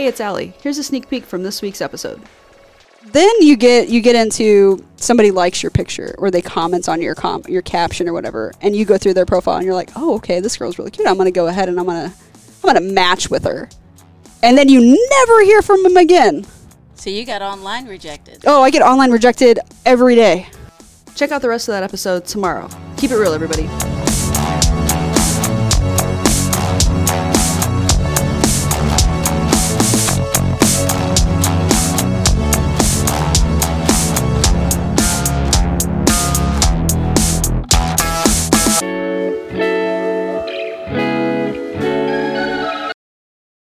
Hey, it's Allie. Here's a sneak peek from this week's episode. Then you get you get into somebody likes your picture or they comments on your com your caption or whatever, and you go through their profile and you're like, oh, okay, this girl's really cute. I'm gonna go ahead and I'm gonna I'm gonna match with her, and then you never hear from them again. So you got online rejected. Oh, I get online rejected every day. Check out the rest of that episode tomorrow. Keep it real, everybody.